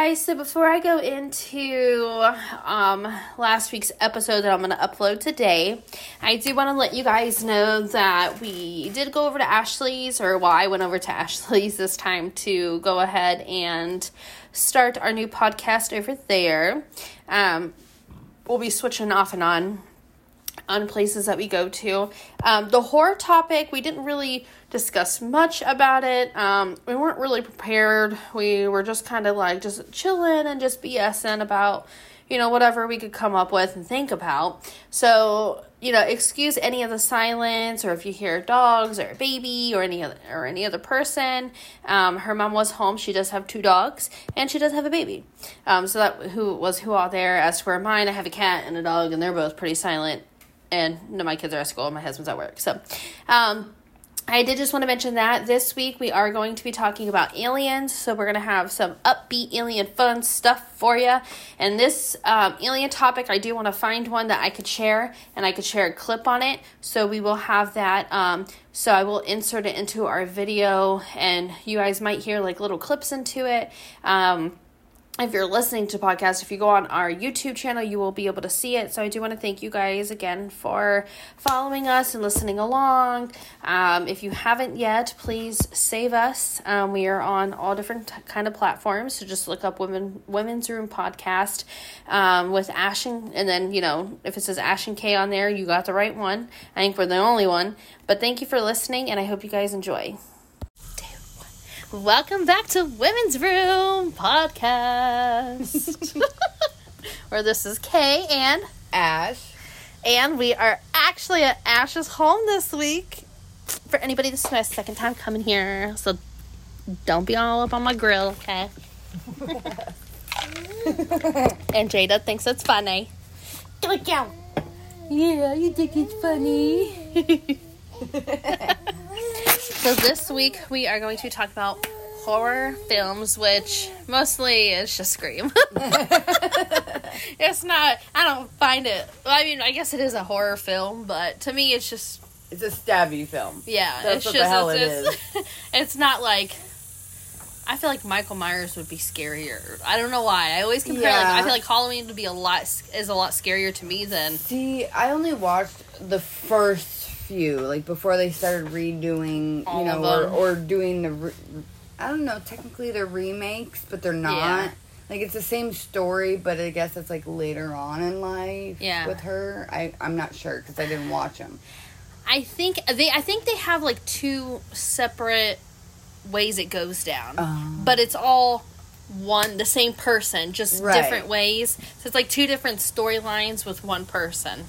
guys, so before I go into um, last week's episode that I'm going to upload today, I do want to let you guys know that we did go over to Ashley's, or well, I went over to Ashley's this time to go ahead and start our new podcast over there. Um, we'll be switching off and on on places that we go to. Um, the horror topic, we didn't really discuss much about it. Um, we weren't really prepared. We were just kind of like just chilling and just BSing about, you know, whatever we could come up with and think about. So, you know, excuse any of the silence or if you hear dogs or a baby or any other or any other person. Um, her mom was home. She does have two dogs and she does have a baby. Um, so that who was who out there. As for mine, I have a cat and a dog, and they're both pretty silent and no, my kids are at school. And my husband's at work. So, um, I did just want to mention that this week we are going to be talking about aliens. So we're going to have some upbeat alien fun stuff for you. And this um, alien topic, I do want to find one that I could share and I could share a clip on it. So we will have that. Um, so I will insert it into our video and you guys might hear like little clips into it. Um, if you're listening to podcast if you go on our youtube channel you will be able to see it. So i do want to thank you guys again for following us and listening along. Um, if you haven't yet please save us. Um, we are on all different t- kind of platforms. So just look up women women's room podcast um, with ash and, then you know if it says ash and k on there you got the right one. I think we're the only one. But thank you for listening and i hope you guys enjoy Welcome back to Women's Room Podcast. Where this is Kay and Ash. And we are actually at Ash's home this week. For anybody this is my second time coming here, so don't be all up on my grill, okay? and Jada thinks it's funny. Look out! Yeah, you think it's funny. so this week we are going to talk about horror films, which mostly is just Scream. it's not. I don't find it. I mean, I guess it is a horror film, but to me, it's just. It's a stabby film. Yeah, That's it's what just. the hell it's, it just- it's not like. I feel like Michael Myers would be scarier. I don't know why. I always compare. Like, I feel like Halloween would be a lot is a lot scarier to me than See, I only watched the first few, like before they started redoing, All you know, or, or doing the. Re- I don't know. Technically, they're remakes, but they're not. Yeah. Like it's the same story, but I guess it's like later on in life. Yeah. With her, I I'm not sure because I didn't watch them. I think they I think they have like two separate ways it goes down. Um. but it's all one the same person, just Right. different ways. So it's like two different storylines with one person.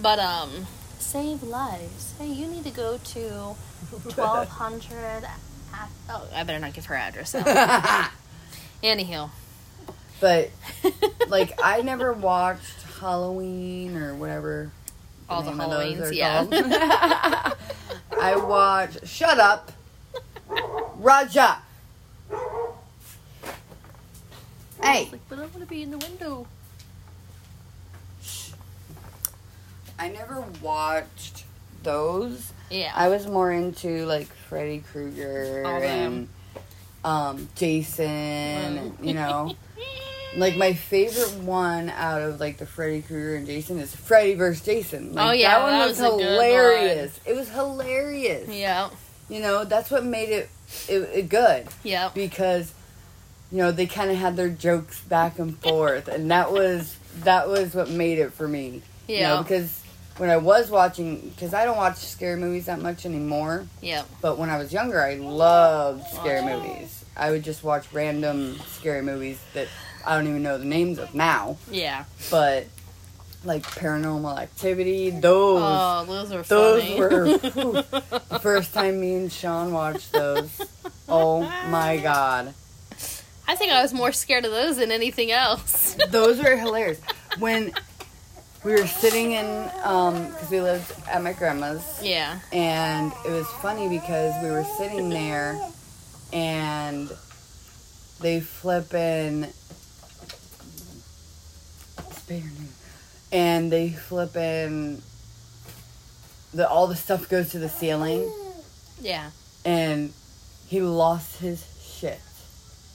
But um save lives. Hey, you need to go to 1200 Oh, I better not give her address. out. Anyhow. But like I never watched Halloween or whatever. All the Halloweens, yeah. I watched. Shut up, Raja. Hey, Like, but I want to be in the window. I never watched those. Yeah. I was more into like Freddy Krueger and um, Jason. You know. Like my favorite one out of like the Freddy Krueger and Jason is Freddy vs. Jason. Like, Oh, yeah, that one that was, was hilarious. It was hilarious. yeah. You know, that's what made it it, it good Yeah. because you know they kind of had their jokes back and forth, and that was that was what made it for me. You know, Yeah. because when I was watching, because I don't watch scary movies that much anymore, Yeah. but when I was younger, I loved scary movies. I would just watch random scary movies that I don't even know the names of now, Yeah. but like Paranormal Activity, those. Oh, those are Those funny. were whew, the first time me and Sean watched those. Oh my god, I think I was more scared of those than anything else. those were hilarious. When we were sitting in, um, because we lived at my grandma's, yeah. and it was funny because we were sitting there, and they flip in. Spare name. And they flip in. The all the stuff goes to the ceiling. Yeah. and he lost his shit.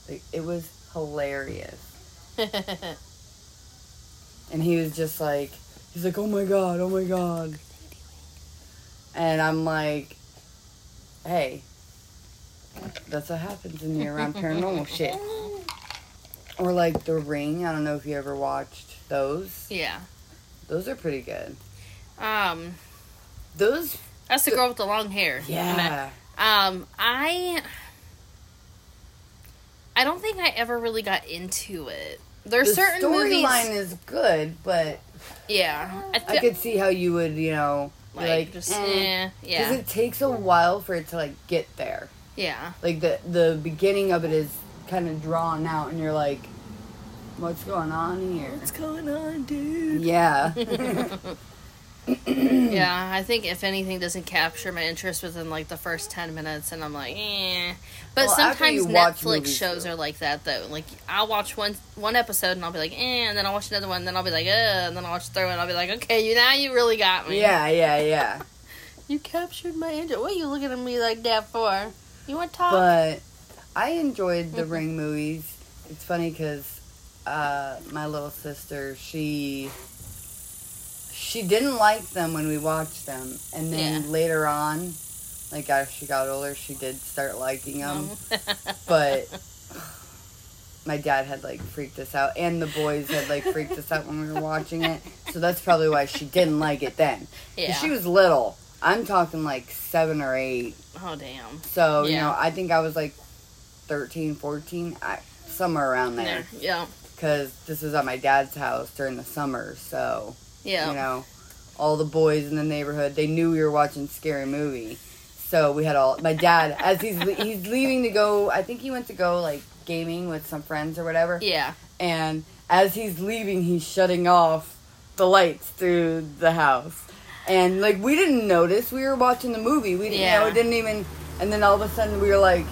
Like, it was hilarious. And he was just like, he's like, oh my god, oh my god. And I'm like, hey, that's what happens when you're around paranormal shit. Or like The Ring. I don't know if you ever watched those. yeah. Those are pretty good. Um, Those, that's the girl with the long hair. yeah. Um, I I don't think I ever really got into it. There's The certain storyline is good, but yeah, I, I could see how you would, you know, like, like, just eh. eh, Because yeah, it takes a while for it to like get there. yeah, Like the the beginning of it is kind of drawn out, and you're like, "What's going on here?" What's going on, dude? Yeah, Yeah, I think if anything doesn't capture my interest within like the first ten minutes, and I'm like, eh. But Well, sometimes Netflix shows are like that though. Like I'll watch one one episode and I'll be like, eh, and then I'll watch another one, and then I'll be like, uh, and then I'll watch the third one, and I'll be like, okay, you now you really got me. yeah, yeah, yeah. You captured my interest. What are you looking at me like that for? You want to talk? But I enjoyed the Mm-hmm. Ring movies. It's funny because uh, my little sister, she she didn't like them when we watched them, and then Yeah. later on, like as she got older, she did start liking them. But my dad had like freaked us out and the boys had like freaked us out when we were watching it so that's probably why she didn't like it then. yeah. she was little i'm talking like seven or eight oh damn. so you know i think i was like 13 14 I, somewhere around there Yeah. because this was at my dad's house during the summer so Yeah. you know all the boys in the neighborhood they knew we were watching scary movie so we had all my dad as he's he's leaving to go i think he went to go like gaming with some friends or whatever Yeah. and as he's leaving he's shutting off the lights through the house and like we didn't notice we were watching the movie we didn't you know Yeah. it didn't even and then all of a sudden we were like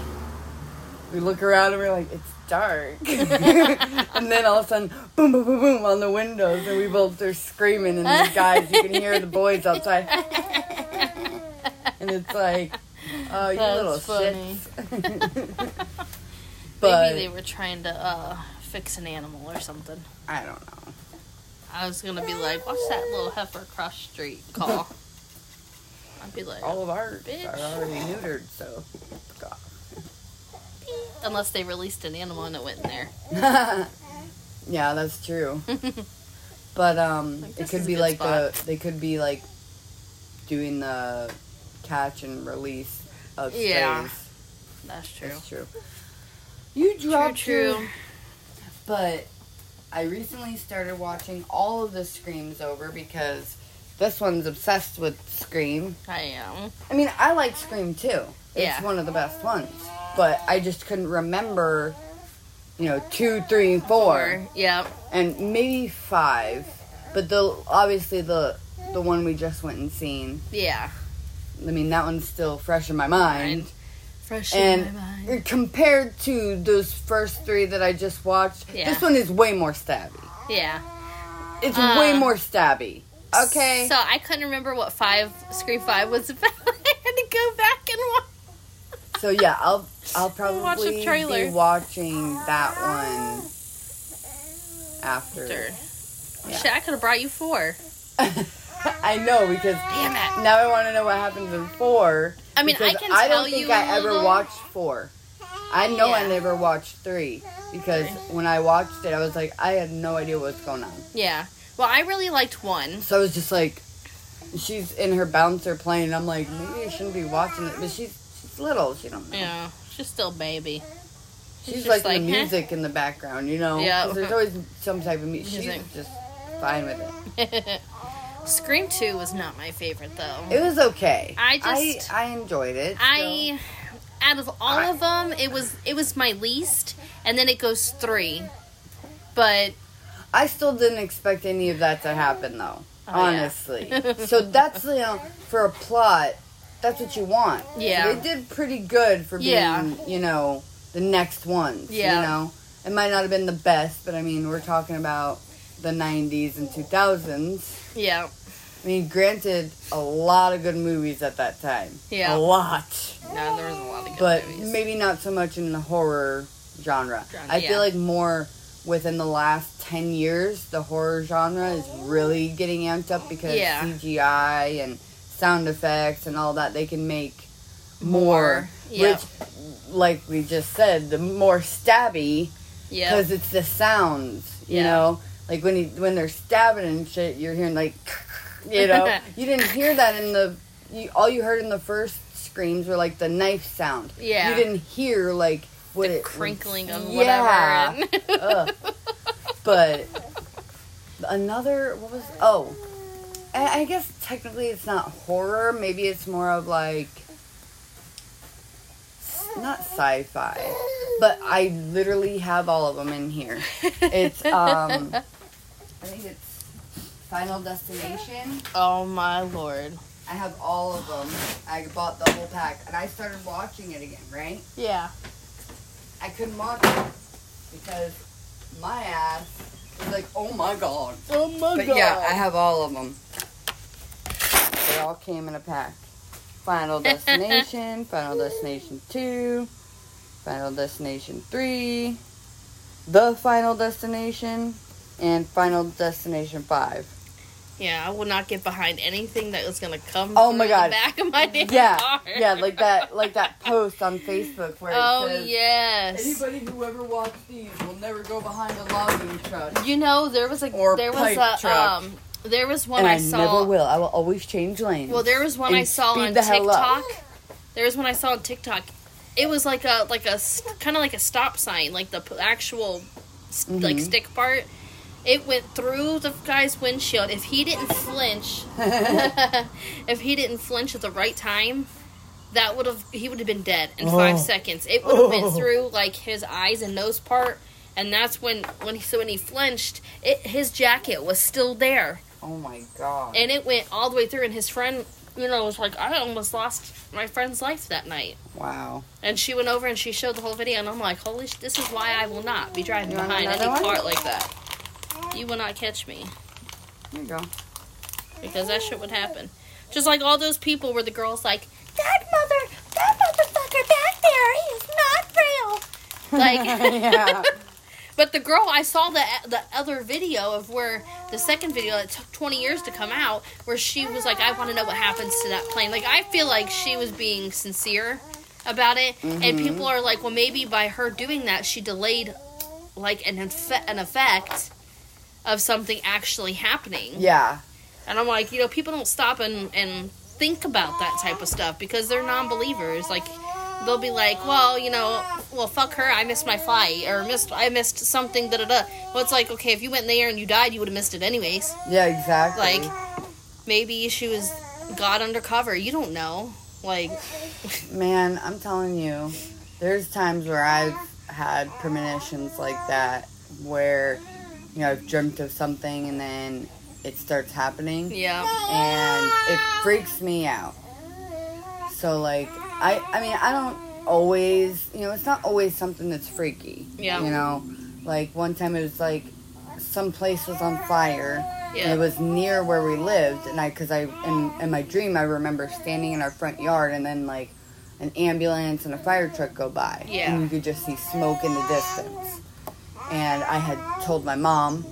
we look around and we're like it's dark and then all of a sudden boom boom boom boom on the windows and we both are screaming and the guys you can hear the boys outside and it's like oh you That's little funny. shits but Maybe they were trying to uh, fix an animal or something. I don't know I was gonna be like, watch that little heifer cross street call. I'd be like, all of ours Bitch. are already neutered so God. Unless they released an animal and it went in there. yeah, that's true. But um, Like, it could be like spot. the they could be like doing the catch and release of strays. Yeah. That's true. That's true. You dropped true. your- But I recently started watching all of the Screams over because this one's obsessed with Scream. I am. I mean, I like Scream too. It's Yeah. one of the best ones. But I just couldn't remember, you know, two, three, and four, yeah. and maybe five. But the obviously the the one we just went and seen. Yeah. I mean, that one's still fresh in my mind. Fresh And in my mind. compared to those first three that I just watched, Yeah. this one is way more stabby. Yeah. It's Uh, way more stabby. Okay. So I couldn't remember what five Scream Five was about. I had to go back and watch. So yeah, I'll I'll Watch the probably trailer. be watching that one after. After. Yeah. Shit, I could have brought you four. I know because Damn it. now I want to know what happens in four. I mean, I can I don't think I ever little- watched four. I know I never watched three because when I watched it, I was like, I had no idea what was going on. Yeah. Well, I really liked one. So I was just like, she's in her bouncer playing. I'm like, maybe I shouldn't be watching it, but she's she's little. She don't know. Yeah. She's still baby. She's, just like, like, the "Huh?" music in the background, you know. Yeah. There's always some type of music. She's Music. just fine with it. Scream Two was not my favorite though. It was okay. I just- I, I enjoyed it. I, out of all I- of them, it was it was my least, and then it goes three. But I still didn't expect any of that to happen though. Oh, yeah. honestly. so that's you know for a plot, that's what you want. Yeah. they did pretty good for being Yeah. you know the next ones. Yeah. You know, it might not have been the best, but I mean we're talking about the '90s and 2000s. yeah, I mean, granted, a lot of good movies at that time. Yeah. a lot. no, there was a lot of good But movies. But maybe not so much in the horror genre. Genre, I yeah. feel like more within the last 10 years, the horror genre is really getting amped up because Yeah. CGI and sound effects and all that, they can make more. Yeah. Which, like we just said, the more stabby Yeah. because it's the sounds, you Yeah. know? Like when he, when they're stabbing and shit, you're hearing like, you know? you didn't hear that in the, you, all you heard in the first screams were like the knife sound. Yeah. You didn't hear like what the it crinkling of yeah. whatever. But another what was oh, I, guess technically it's not horror. Maybe it's more of like not sci-fi, but I literally have all of them in here. It's um, I think it's Final Destination. oh my lord. I have all of them. I bought the whole pack, and I started watching it again. Right. Yeah. I couldn't watch it because my ass was like, oh my god. Oh my god." But yeah, I have all of them. All came in a pack. Final Destination, Final Destination 2, Final Destination 3, The Final Destination, and Final Destination 5. Yeah, I will not get behind anything that is gonna come. Oh my God. The back of my damn Yeah, car. yeah, like that, like that post on Facebook where it Oh says, yes. Anybody who ever watched these will never go behind a logging truck. You know there was a Or there was a truck. um there was one and I, I, saw. never will. I will always change lanes. Well, there was one I saw on the. TikTok. There was one I saw on TikTok. It was like a like a kind of like a stop sign, like the p- actual s like mm-hmm. stick part. It went through the guy's windshield. If he didn't flinch, if he didn't flinch at the right time, that would have he would have been dead in Oh. five seconds. It would have Oh. went through like his eyes and nose part, and that's when when he so when he flinched, it his jacket was still there oh my god. and it went all the way through and his friend you know was like i almost lost my friend's life that night wow. and she went over and she showed the whole video and i'm like holy sh- this is why i will not be driving behind any one? cart like that you will not catch me There you go. because that shit would happen just like all those people where the girl's like that mother that motherfucker back there he is not real like yeah. But the girl, I saw the the other video of where the second video that took 20 years to come out, where she was like, "I want to know what happens to that plane." Like, I feel like she was being sincere about it, and Mhm. people are like, "Well, maybe by her doing that, she delayed like an effe- an effect of something actually happening." Yeah. And I'm like, you know, people don't stop and and think about that type of stuff because they're non-believers. Like, they'll be like, well, you know, well, fuck her. I missed my flight or missed I missed something. Da da da. Well, it's like, okay, if you went in there and you died, you would have missed it anyways. Yeah, exactly. Like, maybe she was God undercover. You don't know. Like, man, I'm telling you, there's times where I've had premonitions like that where, you know, I've dreamt of something and then it starts happening yeah, and it freaks me out. So like I I mean I don't always you know it's not always something that's freaky. Yeah. You know, like one time it was like some place was on fire. And yeah, it was near where we lived, and I, cause I, in, in my dream, I remember standing in our front yard, and then like an ambulance and a fire truck go by, Yeah. and you could just see smoke in the distance. And I had told my mom,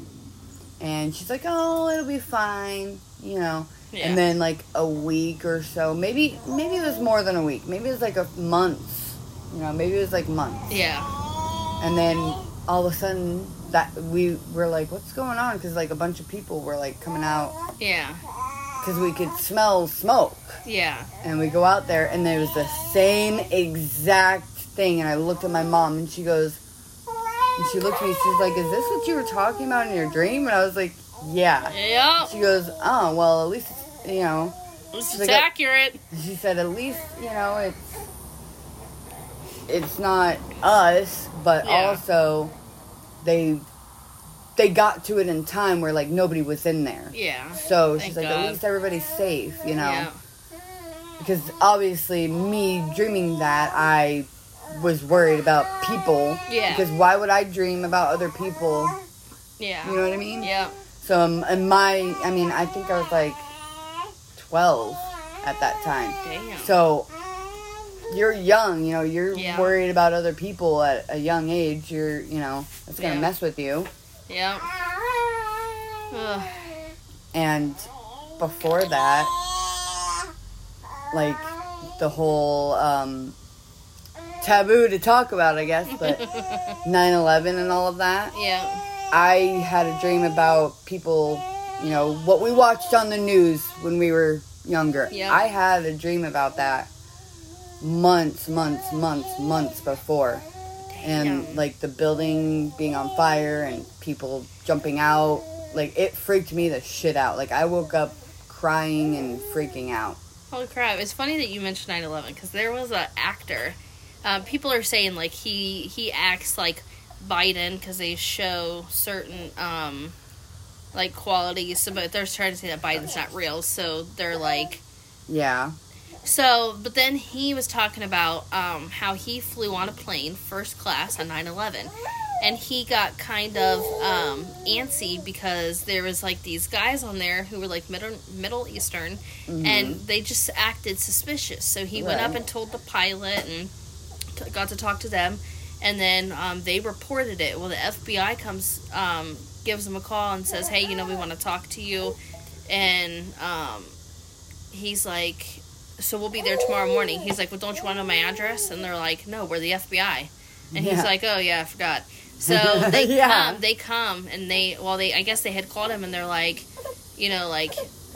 and she's like, "Oh, it'll be fine," you know. Yeah. And then like a week or so, maybe maybe it was more than a week, maybe it was like a month, you know, maybe it was like months. yeah, And then all of a sudden, that we were like, "What's going on?" Because like a bunch of people were like coming out yeah, because we could smell smoke. yeah. And we go out there, and there was the same exact thing. And I looked at my mom, and she goes, and she looked at me. She's like, "Is this what you were talking about in your dream?" And I was like, "Yeah." Yep. She goes, "Oh, well, at least it's, you know." It's like accurate. She said, "At least you know it's it's not us, but Yeah. also they they got to it in time where like nobody was in there." Yeah. So Thank she's like, God. at least everybody's safe, you know? Yeah. Because obviously, me dreaming that, I was worried about people. Yeah. Because why would I dream about other people? Yeah. You know what I mean? Yeah. So, um, in my, I mean, I think I was like 12 at that time. Damn. So, you're young, you know, you're Yeah. worried about other people at a young age. You're, you know, it's gonna Yeah. mess with you. Yeah. Ugh. And before that, like the whole um, taboo to talk about, I guess, but 9/11 and all of that. Yeah. I had a dream about people, you know, what we watched on the news when we were younger. Yeah. I had a dream about that months, months, months, months before. And like the building being on fire and people jumping out. Like it freaked me the shit out. Like I woke up crying and freaking out. Holy crap! It's funny that you mentioned 9/11 because there was an actor. Um, people are saying like he he acts like Biden because they show certain um, like qualities, but they're trying to say that Biden's not real. So they're like Yeah. so. But then he was talking about um, how he flew on a plane first class on 9/11. And he got kind of um, antsy because there was like these guys on there who were like Middle Middle Eastern, and they just acted suspicious. So he went up and told the pilot and t- got to talk to them, and then um, they reported it. Well, the FBI comes, um, gives him a call and says, "Hey, you know, we want to talk to you," and um, he's like, "So we'll be there tomorrow morning." He's like, "Well, don't you want to know my address?" And they're like, "No, we're the FBI." And he's like, "Oh yeah, I forgot." So they Yeah. come, they come, and they well, they I guess they had called him, and they're like, you know, like,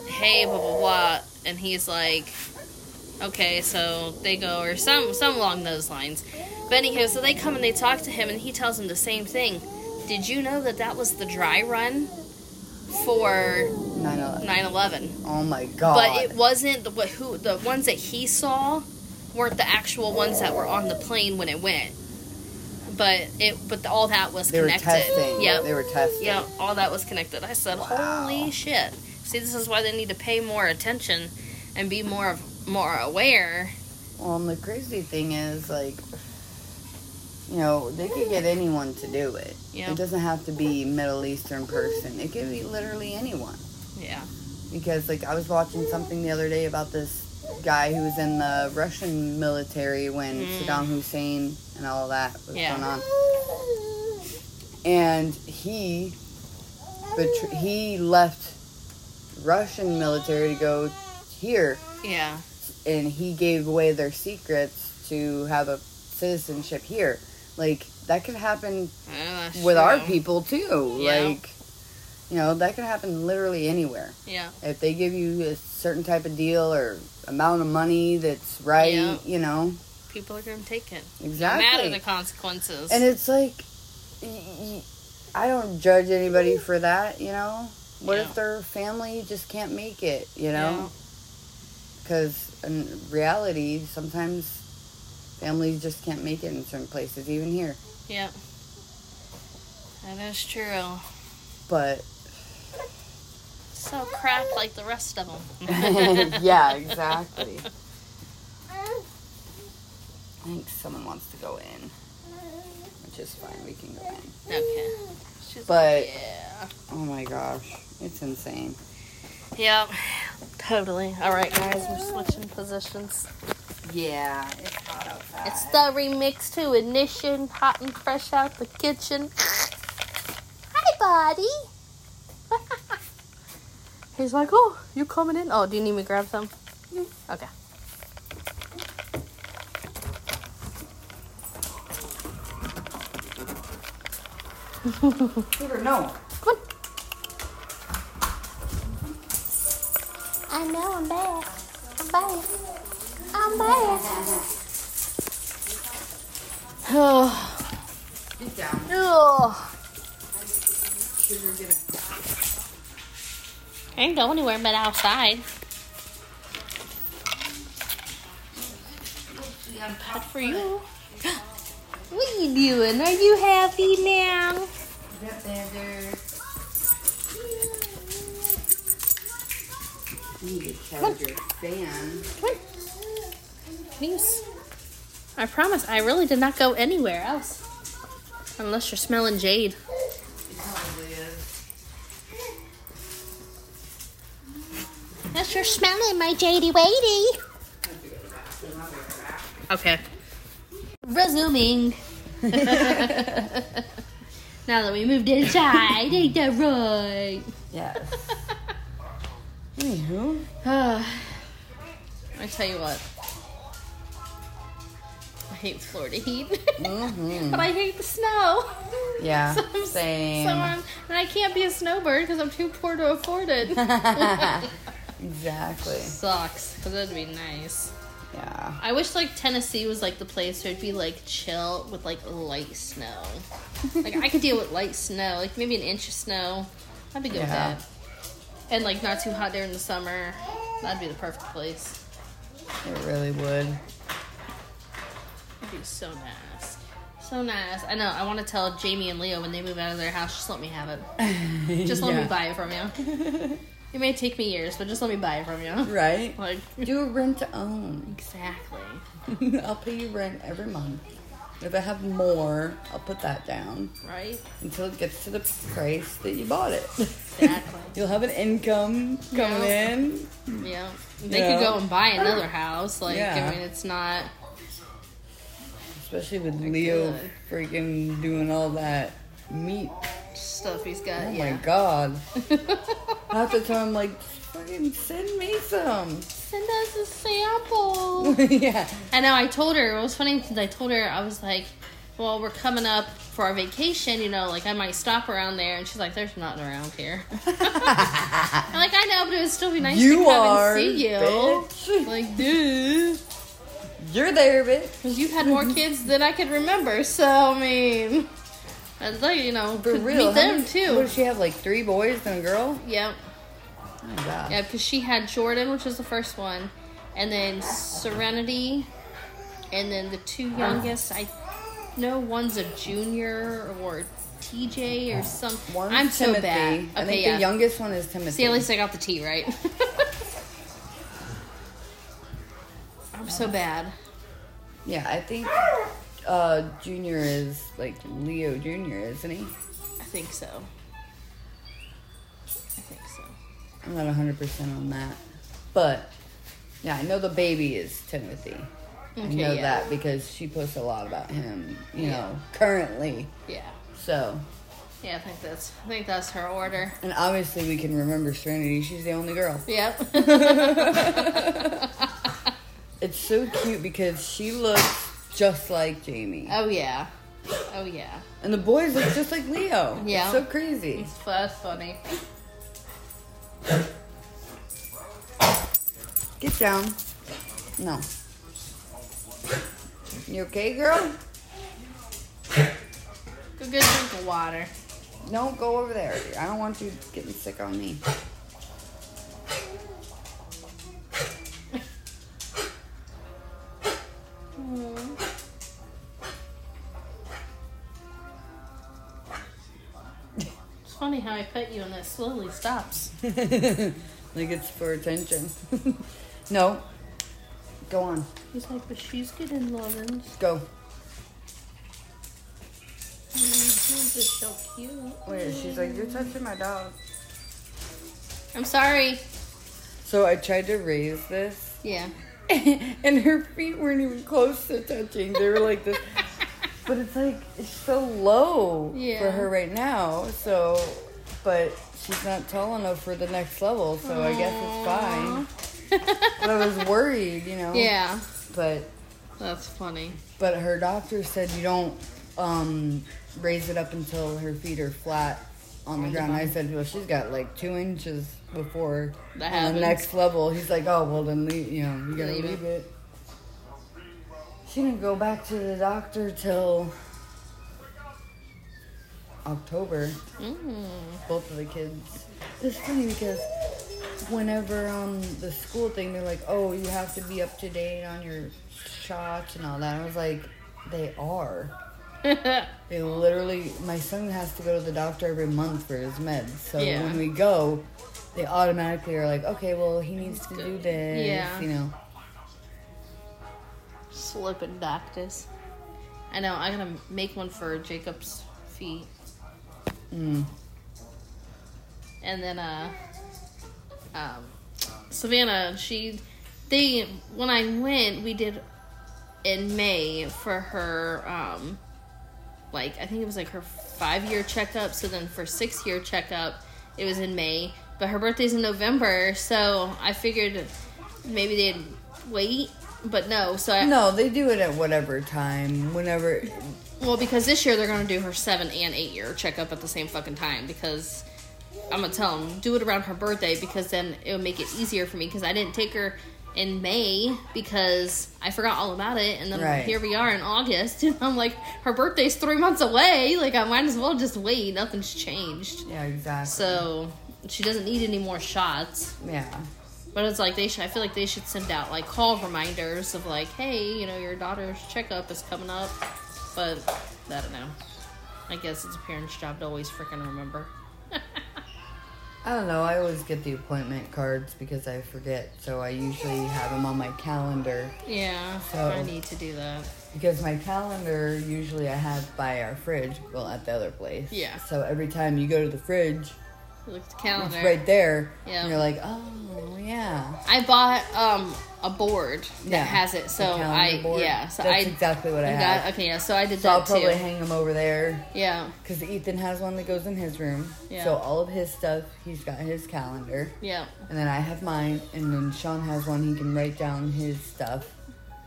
hey, blah blah blah, and he's like, okay, so they go or some some along those lines. But anywho, so they come and they talk to him, and he tells them the same thing. Did you know that that was the dry run for 9/11. 9/11? Oh my god. But it wasn't the what who the ones that he saw weren't the actual ones that were on the plane when it went. But it but all that was they were connected. testing. Yep. They were testing. Yeah, all that was connected. I said, Wow. "Holy shit!" See, this is why they need to pay more attention and be more of more aware. Well, and the crazy thing is, like, you know, they could get anyone to do it. Yeah. It doesn't have to be Middle Eastern person. It could be literally anyone. Yeah, Because, like, I was watching something the other day about this guy who was in the Russian military when Mm. Saddam Hussein and all that was Yeah. going on. And he, betr- he left Russian military to go here yeah, and he gave away their secrets to have a citizenship here. Like that could happen oh, that's with our people too. Yeah. Like you know, that can happen literally anywhere. Yeah, If they give you a certain type of deal or amount of money that's right, Yeah. you know. people are gonna take it. Exactly. No matter the consequences. And it's like I don't judge anybody for that, you know. What Yeah. if their family just can't make it, you know? Because in reality, sometimes families just can't make it in certain places, even here. yeah, that is true. But So cracked like the rest of them. yeah, exactly. I think someone wants to go in, which is fine. We can go in. Okay. She's But- like, yeah. Oh my gosh, it's insane. Yep. Totally. All right, guys, we're switching positions. Yeah, it's hot outside. It's the remix to Ignition, hot and fresh out the kitchen. Hi, buddy. He's like, oh, you coming in? Oh, do you need me to grab some? Okay. Peter, no. Come on. I know I'm bad. I'm bad. I'm bad. Oh, Get down. oh. Sugar, get it. I ain't go anywhere but outside. Good for you. What are you doing? Are you happy now? Yep, there. You need to charge your fan. Come on. Please. I promise, I really did not go anywhere else. Unless you're smelling jade. It probably. Unless you're smelling my jady wadey. Okay. Resuming. now that we moved inside, ain't that right? Yes. Anywho. I tell you what. I hate Florida heat. Mhm. but I hate the snow. Yeah. So I'm- Same. So I'm, and I can't be a snowbird because I'm too poor to afford it. exactly. Sucks because that'd be nice. Yeah. I wish like Tennessee was like the place where it'd be like chill with like light snow. Like I could deal with light snow, like maybe an inch of snow. I'd be good Yeah. with that. And like not too hot during the summer. That'd be the perfect place. It really would. Be so nice. So nice. I know. I want to tell Jamie and Leo when they move out of their house, just let me have it. Just let me buy it from you. It may take me years, but just let me buy it from you. Right? Like Do a rent to own. exactly. I'll pay you rent every month. If I have more, I'll put that down Right? until it gets to the price that you bought it. Exactly. You'll have an income coming Yeah. in. Yeah. They Yeah. could go and buy another house. Like Yeah. I mean it's not Especially with Leo freaking doing all that meat. stuff he's got. Oh yeah. my god. Half the time I'm like, fucking send me some. Send us a sample. yeah. I know. I told her it was funny because I told her I was like, "Well, we're coming up for our vacation. You know, like I might stop around there." And she's like, "There's nothing around here." I'm like, "I know, but it would still be nice You to come are, and see you." bitch. Like, dude, You're there, bitch. you've had more kids than I could remember. So I mean, I'd like you know For real. meet them many- too. What does she have, like three boys and a girl? Yep. Oh my god. Yeah, because she had Jordan, which was the first one, and then Serenity, and then the two youngest. I know one's a junior or TJ or some. One's I'm so Timothy. bad. I Okay, think yeah. the youngest one is Timothy. See, at least I got the T right. I'm so bad. Yeah, I think uh, Junior is like Leo Junior, isn't he? I think so. I think so. I'm not 100% on that. But, yeah, I know the baby is Timothy. I know yeah. that because she posts a lot about him, you Yeah. know, currently. Yeah. So, Yeah, I think that's. I think that's her order. and obviously we can remember Serenity. She's the only girl. Yep. It's so cute because she looks just like Jamie. oh yeah. Oh yeah. And the boys look just like Leo. Yeah. It's so crazy. It's that's funny. Get down. No. You okay, girl? Go get a drink of water. No, go over there. I don't want you getting sick on me. Mm-hmm. It's funny how I pet you and that slowly stops. like it's for attention. no. Go on. He's like, but she's getting lovins. Go. He's just so cute. Wait, she's like, you're touching my dog. I'm sorry. So I tried to raise this, Yeah. and her feet weren't even close to touching. They were like this. But it's like, it's so low Yeah. for her right now. So, but she's not tall enough for the next level. So I guess it's fine. But I was worried, you know. yeah. But That's funny. but her doctor said you don't um, raise it up until her feet are flat on the ground. I said, well, she's got like two inches before That on the next level. He's like, oh well, then leave, you know, you gotta Leave leave, it. it. She didn't go back to the doctor till October. Mm. Both of the kids. It's funny because whenever um the school thing, they're like, oh, you have to be up to date on your shots and all that. I was like, they are. They literally, my son has to go to the doctor every month for his meds. So Yeah. when we go, they automatically are like, okay, well, he needs to do this. Yeah. You know. Slipping doctors. I know. I'm gonna make one for Jacob's feet, Mm. and then uh, um, Savannah. She, they when I went, we did in May for her um like I think it was like her 5-year checkup, so then for 6-year checkup it was in May, but her birthday's in November, so I figured maybe they'd wait, but no. So I No, they do it at whatever time, whenever. well because this year they're going to do her 7 and 8 year checkup at the same fucking time because I'm to tell them do it around her birthday because then it would make it easier for me because I didn't take her in May because I forgot all about it, and then Right. here we are in August, and I'm like, her birthday's three months away. Like I might as well just wait. Nothing's changed, Yeah, exactly. so she doesn't need any more shots. yeah. But it's like they should. I feel like they should send out like call reminders of like, hey, you know, your daughter's checkup is coming up. But I don't know. I guess it's a parent's job to always freaking remember. I don't know. I always get the appointment cards because I forget, so I usually have them on my calendar. Yeah, So- I need to do that. Because my calendar usually I have by our fridge, well, at the other place. Yeah. So every time you go to the fridge, Look at the calendar. it's right there. Yeah. And you're like, oh, yeah. I bought um a board that Yeah, has it, so I board. yeah, so That's I exactly what I have. got okay, yeah, so I did So I'll that probably too. hang them over there Yeah, because Ethan has one that goes in his room. Yeah. So all of his stuff, he's got his calendar. yeah, And then I have mine, and then Sean has one he can write down his stuff.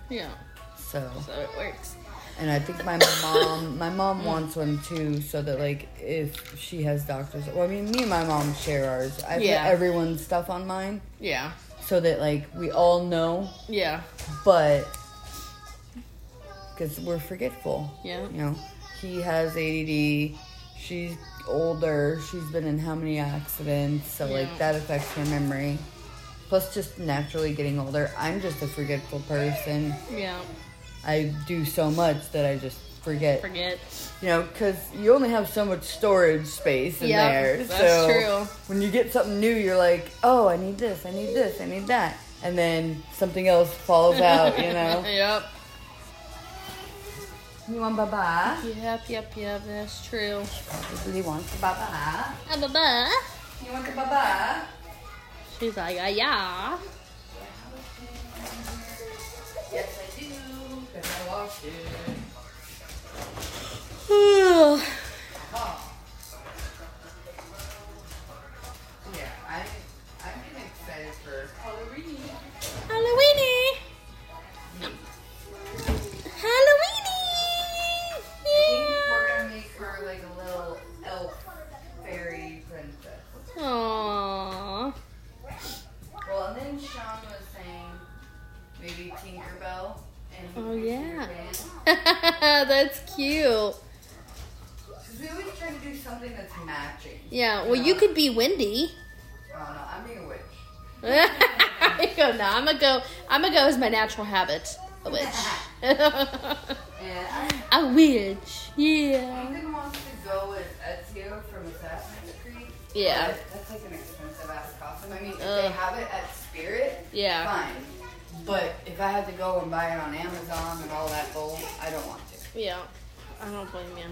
yeah. So, So it works. and I think my mom, my mom mm. wants one too, so that like if she has doctors, well, I mean, me and my mom share ours. I Yeah. put everyone's stuff on mine, Yeah, so that like we all know, yeah, but because we're forgetful. yeah, You know, he has ADD. She's older. She's been in how many accidents? So Yeah. like that affects her memory. Plus, just naturally getting older, I'm just a forgetful person. yeah. I do so much that I just forget. Forget. You know, because you only have so much storage space in Yep, there. that's so true. When you get something new, you're like, oh, I need this, I need this, I need that, and then something else falls out. You know. yep. You want baba? Yep, yep, yep. That's true. Probably wants the baba. Ah, blah-blah. You want the baba? She's like, ah, yeah. Yes, I do. Because I washed it. 嗯。I'm gonna go as my natural habit, a witch. And I a witch, yeah. Ethan wants to go as Ezio from Assassin's Creed. Yeah. That's like an expensive ass costume. I mean, if they have it at Spirit, Yeah. fine. But if I had to go and buy it on Amazon and all that bull, I don't want to. Yeah. I don't blame you.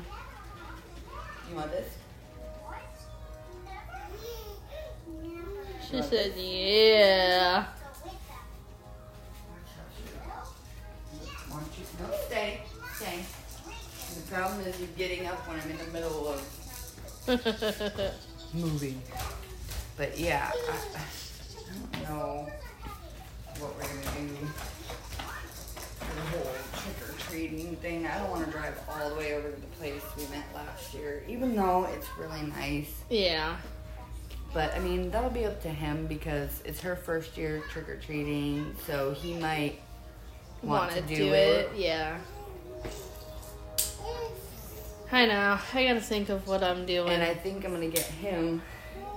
You want this? She said, yeah. Why don't you? No, stay. Stay. The problem is you're getting up when I'm in the middle of moving. But yeah, I, I don't know what we're gonna do for the whole trick or treating thing. I don't want to drive all the way over to the place we met last year, even though it's really nice. yeah. But I mean, that'll be up to him because it's her first year trick or treating, so he might want to do, it. Yeah. I know. I gotta think of what I'm doing. And I think I'm gonna get him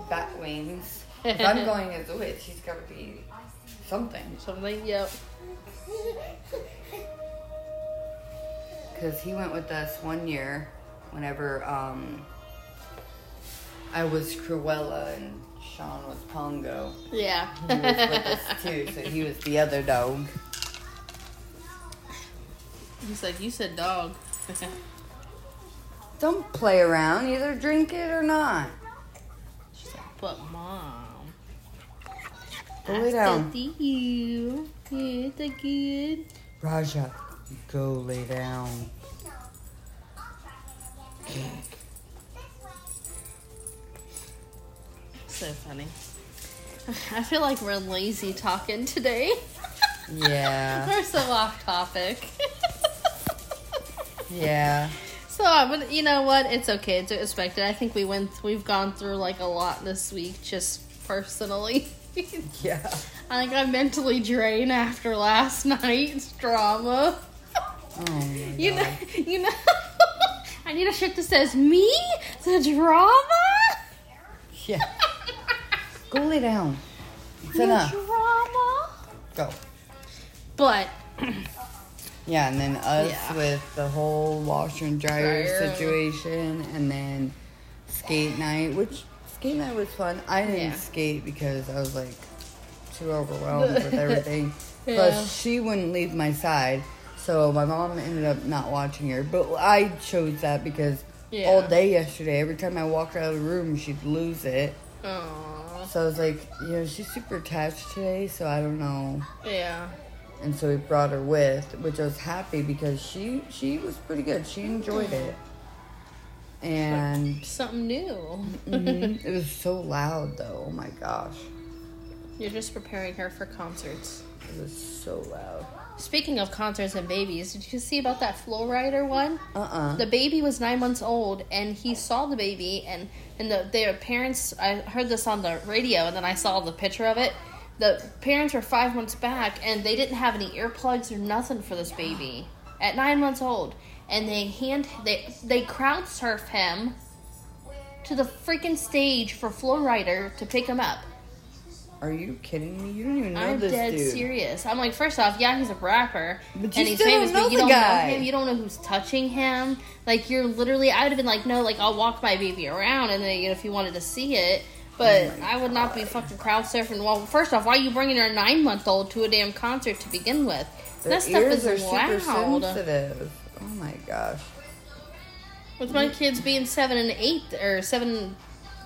bat wings. If I'm going as a witch, he's gotta be something. Something, yep. Because he went with us one year whenever um, I was Cruella and Sean was Pongo. Yeah. He was with us too, so he was the other dog. He's like, you said dog. Don't play around, either drink it or not. She's like, but mom. Go lay down. You. Yeah, it's good. Raja, Go lay down. So funny. I feel like we're lazy talking today. Yeah. we're so off topic. Yeah. So, but you know what? It's okay. It's expected. I think we went. We've gone through like a lot this week, just personally. Yeah. I think I'm mentally drained after last night's drama. Oh my You God. know, you know. I need a shirt that says "Me, the drama." Yeah. Go lay down. It's The enough. drama. Go. But Yeah, and then us Yeah. with the whole washer and dryer Dryer. situation, and then skate night, which skate night was fun. I didn't Yeah. skate because I was like too overwhelmed with everything. Yeah. Plus, she wouldn't leave my side, so my mom ended up not watching her. But I chose that because all day yesterday, every time I walked out of the room, she'd lose it. Aw, So I was like, you know, she's super attached today, so I don't know. yeah, And so we brought her with, which I was happy because she she was pretty good. She enjoyed it, and something new. mhm, it was so loud though. Oh my gosh, You're just preparing her for concerts. it was so loud. Speaking of concerts and babies, did you see about that Flo Rida one? Uh uh The baby was nine months old, and he saw the baby, and and the their parents. I heard this on the radio, and then I saw the picture of it. The parents were five months back, and they didn't have any earplugs or nothing for this baby at nine months old, and they hand they they crowd surf him to the freaking stage for Flo Rida to pick him up. Are you kidding me? You don't even know I'm this dead dude. serious. I'm like, first off, yeah, he's a rapper, But you and he's still famous, but you don't guy. know him. You don't know who's touching him. Like, you're literally. I would have been like, no, like I'll walk my baby around, and then you know, if you wanted to see it. But Oh I would not be fucking crowd surfing. Well, first off, why are you bringing your nine month old to a damn concert to begin with? Their that stuff ears is are super loud. sensitive. Oh my gosh. With my kids being seven and eight or seven,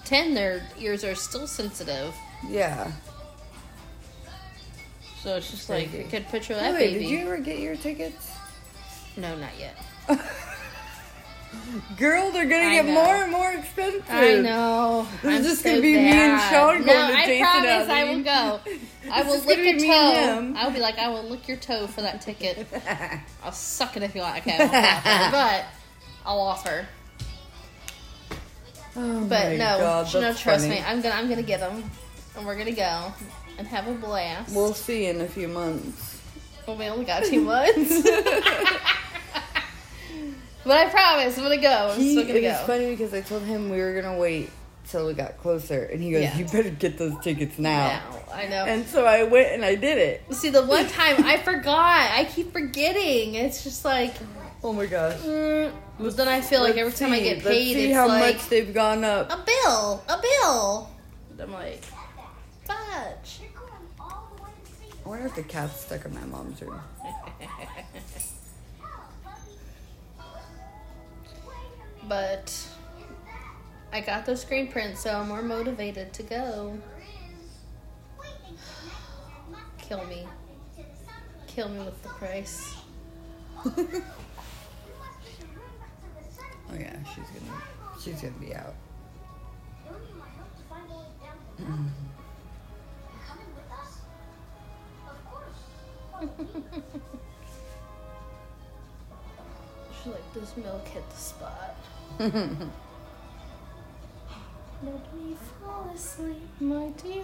ten, their ears are still sensitive. Yeah. So it's just like Crazy. you could picture that Wait, baby. did you ever get your tickets? No, not yet. Girl, they're gonna I get know. more and more expensive. I know. This is I'm just so gonna be me and bad. Sean No, going to I Jason promise I will go. I will lick gonna a be me toe. I'll be like, I will lick your toe for that ticket. I'll suck it if you want. Okay, I offer, but I'll offer. Oh But my no, God, no, trust funny. me. I'm gonna, I'm gonna get them, and we're gonna go and have a blast. We'll see in a few months. Well, we only got two months. But I promise, I'm gonna go. I'm He, still gonna it go. funny because I told him we were gonna wait till we got closer, and he goes, Yeah. "You better get those tickets now." Now, I know. And so I went and I did it. See, the one time I forgot. I keep forgetting. It's just like, Oh my gosh! mm, but then I feel like every time I get paid, see it's how like much they've gone up. a bill, a bill. And I'm like, fudge. I wonder if the cat's stuck in my mom's room. But I got those screen prints, so I'm more motivated to go. Kill me. Kill me with the price. Oh yeah, she's gonna she's gonna be out. She's like, this milk hit the spot. Let me fall asleep, my dear.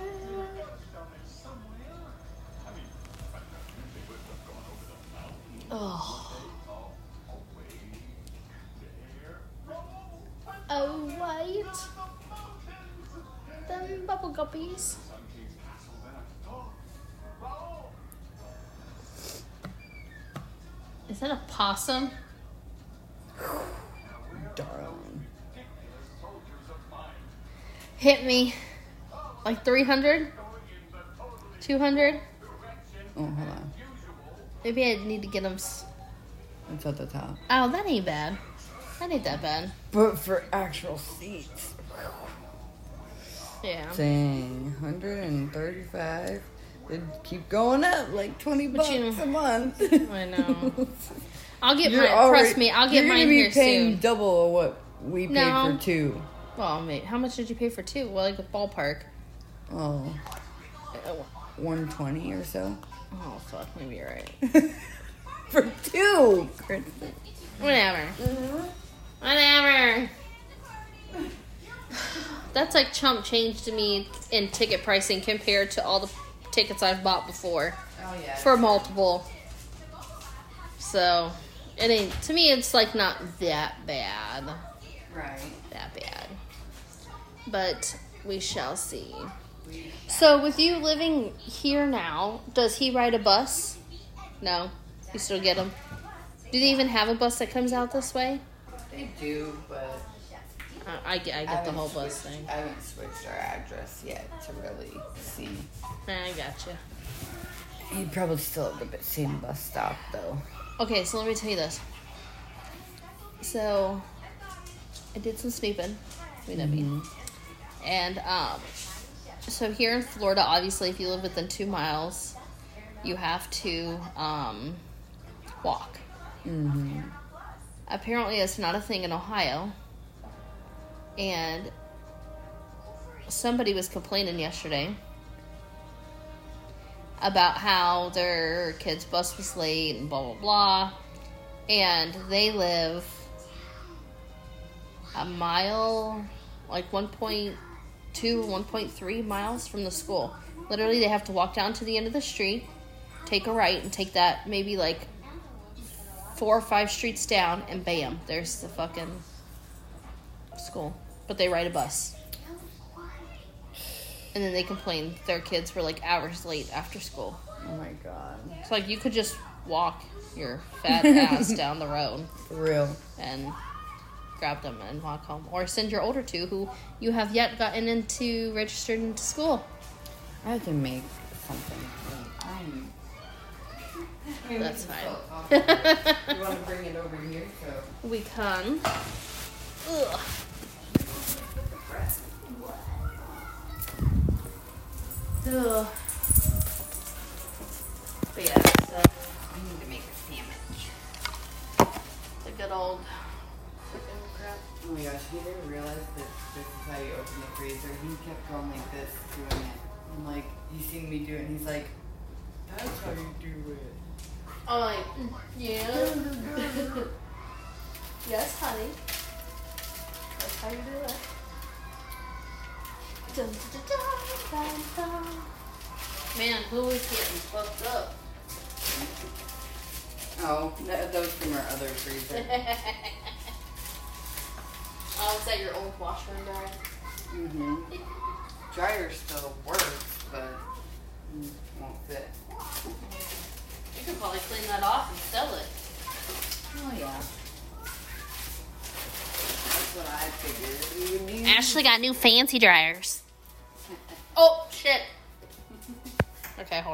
Oh. Oh, wait. Them bubble guppies. Is that a possum? Darling. Hit me. Like 300? 200? Oh, hold on. Maybe I need to get them. S- It's at the top. oh, that ain't bad. That ain't that bad. But for actual seats, Yeah. dang, 135. It keep going up like twenty But bucks you- a month. I know. I'll get You're mine. already- trust me, I'll get you're gonna mine be here paying soon. double of what we paid No. for two. Well, mate, how much did you pay for two? Well, like a ballpark. Oh, Oh, one twenty or so oh, fuck, maybe you're right. for two. Kristen. Whatever. Whatever. That's like chump change to me in ticket pricing compared to all the tickets I've bought before Oh yeah. for multiple. So, it ain't to me. It's like not that bad, right. that bad. But we shall see. So, with you living here now, does he ride a bus? No, you still get him. Do they even have a bus that comes out this way? They do, but I get, I get the haven't whole bus switched- thing. I haven't switched our address yet to really see. I gotcha. He'd probably still at the same bus stop though. Okay, so let me tell you this. So, I did some snooping. You know me. And, um, so here in Florida, obviously, if you live within two miles, you have to, um, walk. Mm-hmm. Apparently, it's not a thing in Ohio. And somebody was complaining yesterday about how their kid's bus was late and blah blah blah. And they live a mile, like 1.2, 1.3 miles from the school. Literally, they have to walk down to the end of the street, take a right, and take that maybe like four or five streets down, and bam, there's the fucking school. But they ride a bus. And then they complain their kids were like hours late after school. Oh my god. It's like you could just walk your fat ass down the road For real. and grab them and walk home. Or send your older two who you have yet gotten into registered into school. I can make something. I'm. That's fine. you want to bring it over here? So. we can. Ugh. Ugh. But yeah, so uh, I need to make a sandwich. the good old Oh my gosh, he didn't realize that this is how you open the freezer. He kept going like this, doing it. And like, he's seen me do it, and he's like, that's how you do it. I'm like, mm, yeah. yes, honey. That's how you do it. Dun, dun, dun, dun, dun, dun. Man, who is getting fucked up? Oh, that, that was from our other freezer. oh, is that your old washer and dryer? mm-hmm. Dryer still works, but mm, won't fit. You could probably clean that off and sell it. Oh yeah. That's what I figured we would need. Ashley got new fancy dryers. Oh, shit. Okay, hold on.